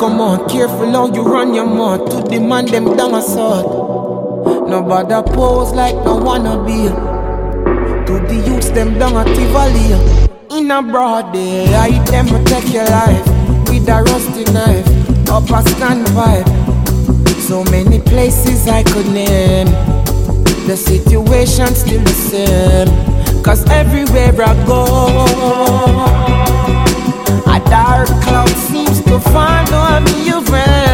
come on. Careful how you run your mouth. To demand them down a sword. Nobody pose like no wanna be. To the youths them down a Tivoli. In a broad day, I them protect your life with a rusty knife. Up a standby. So many places I could name. The situation still the same. Cause everywhere I go. A dark cloud seems to follow me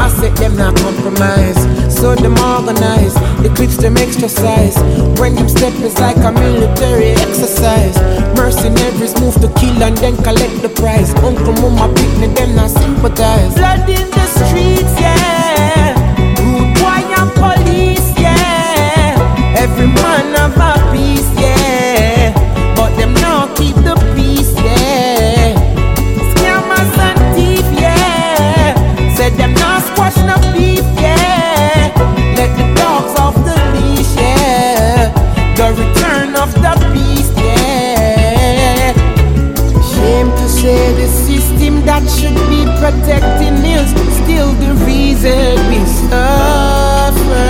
Protection of them not compromise. So them organize, the them exercise. When them step is like a military exercise. Mercenaries move to kill and then collect the prize. Uncle, mama, picnic, them not sympathize. Blood in the streets, yeah. Rude boy and police, yeah. Every man have protecting is still the reason we suffer.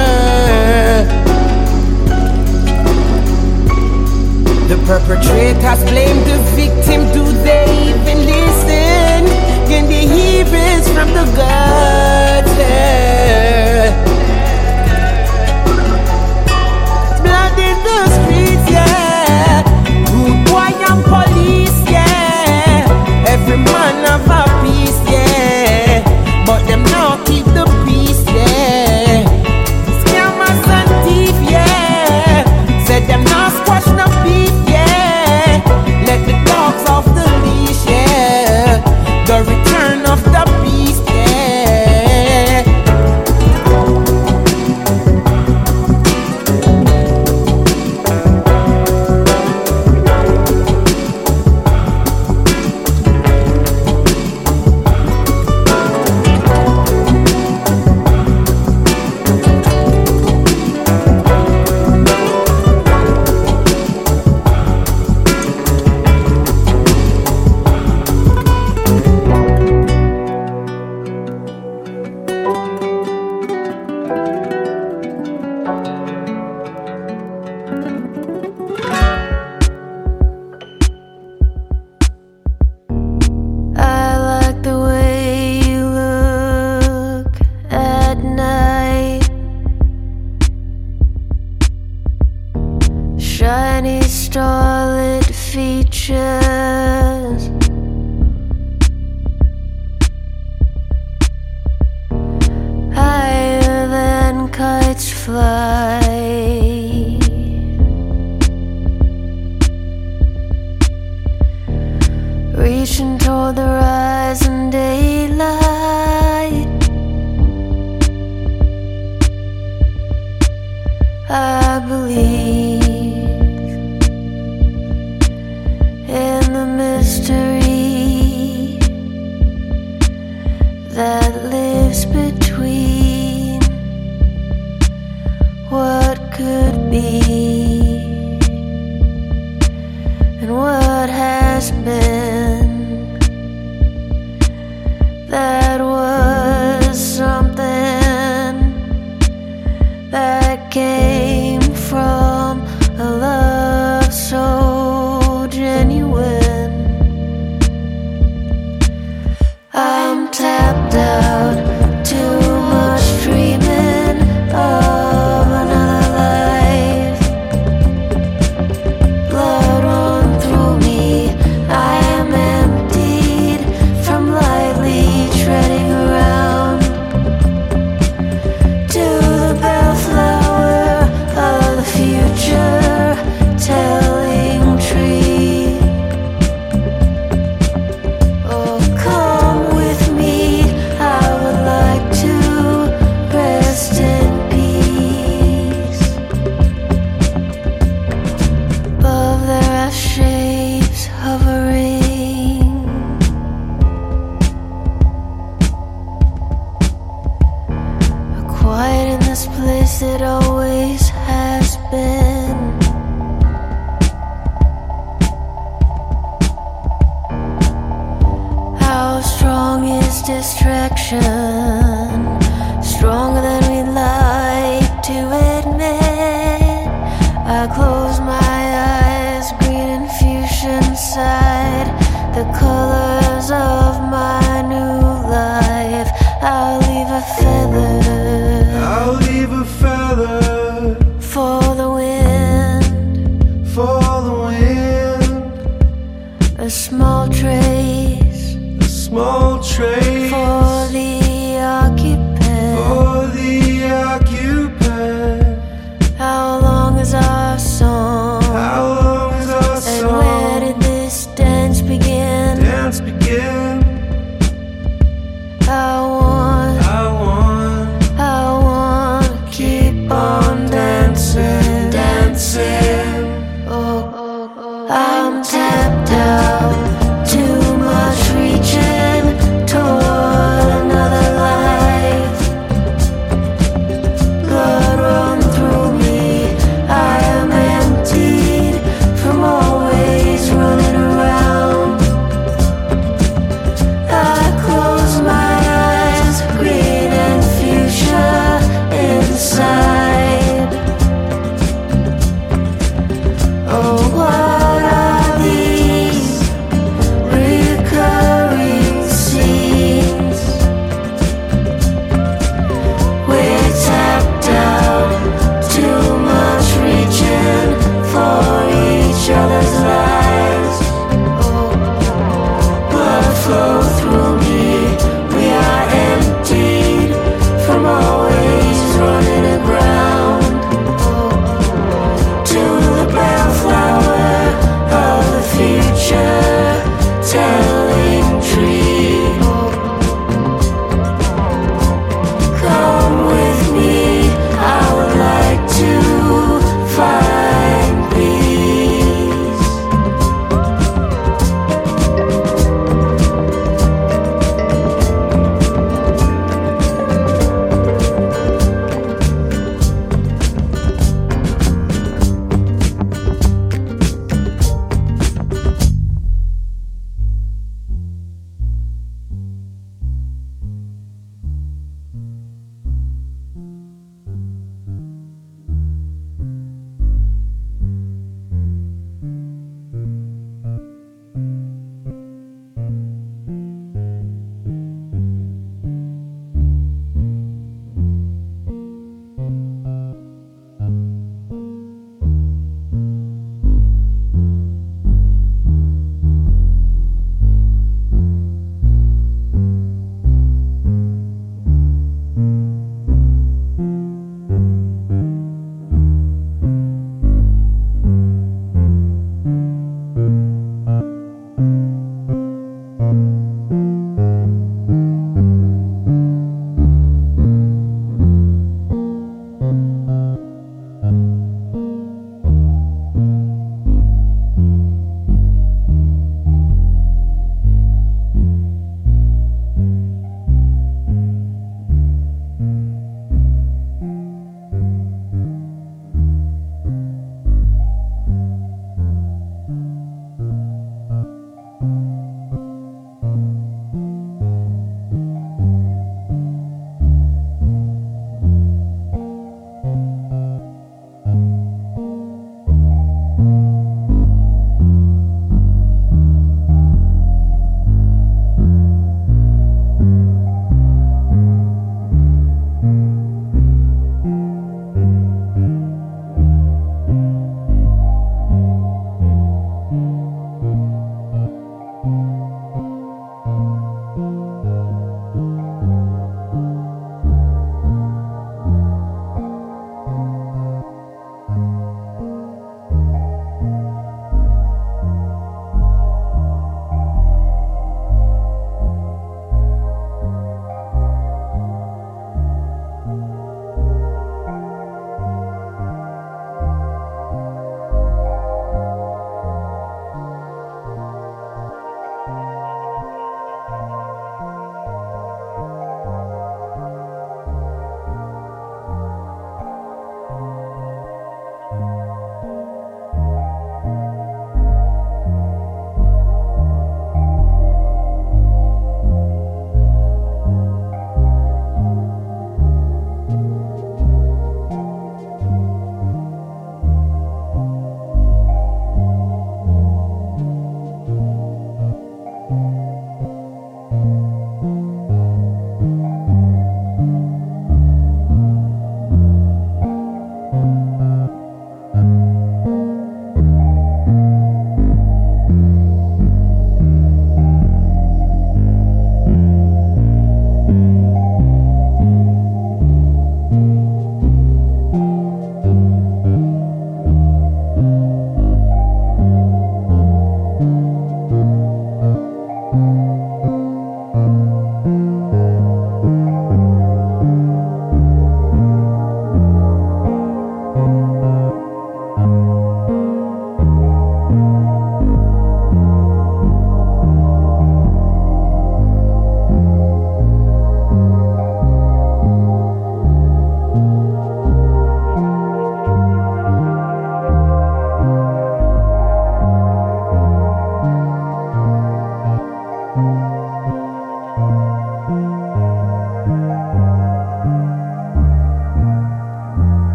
The perpetrators blame the victim. Do they even listen? Can they hear us from the gutter? Every man have a piece,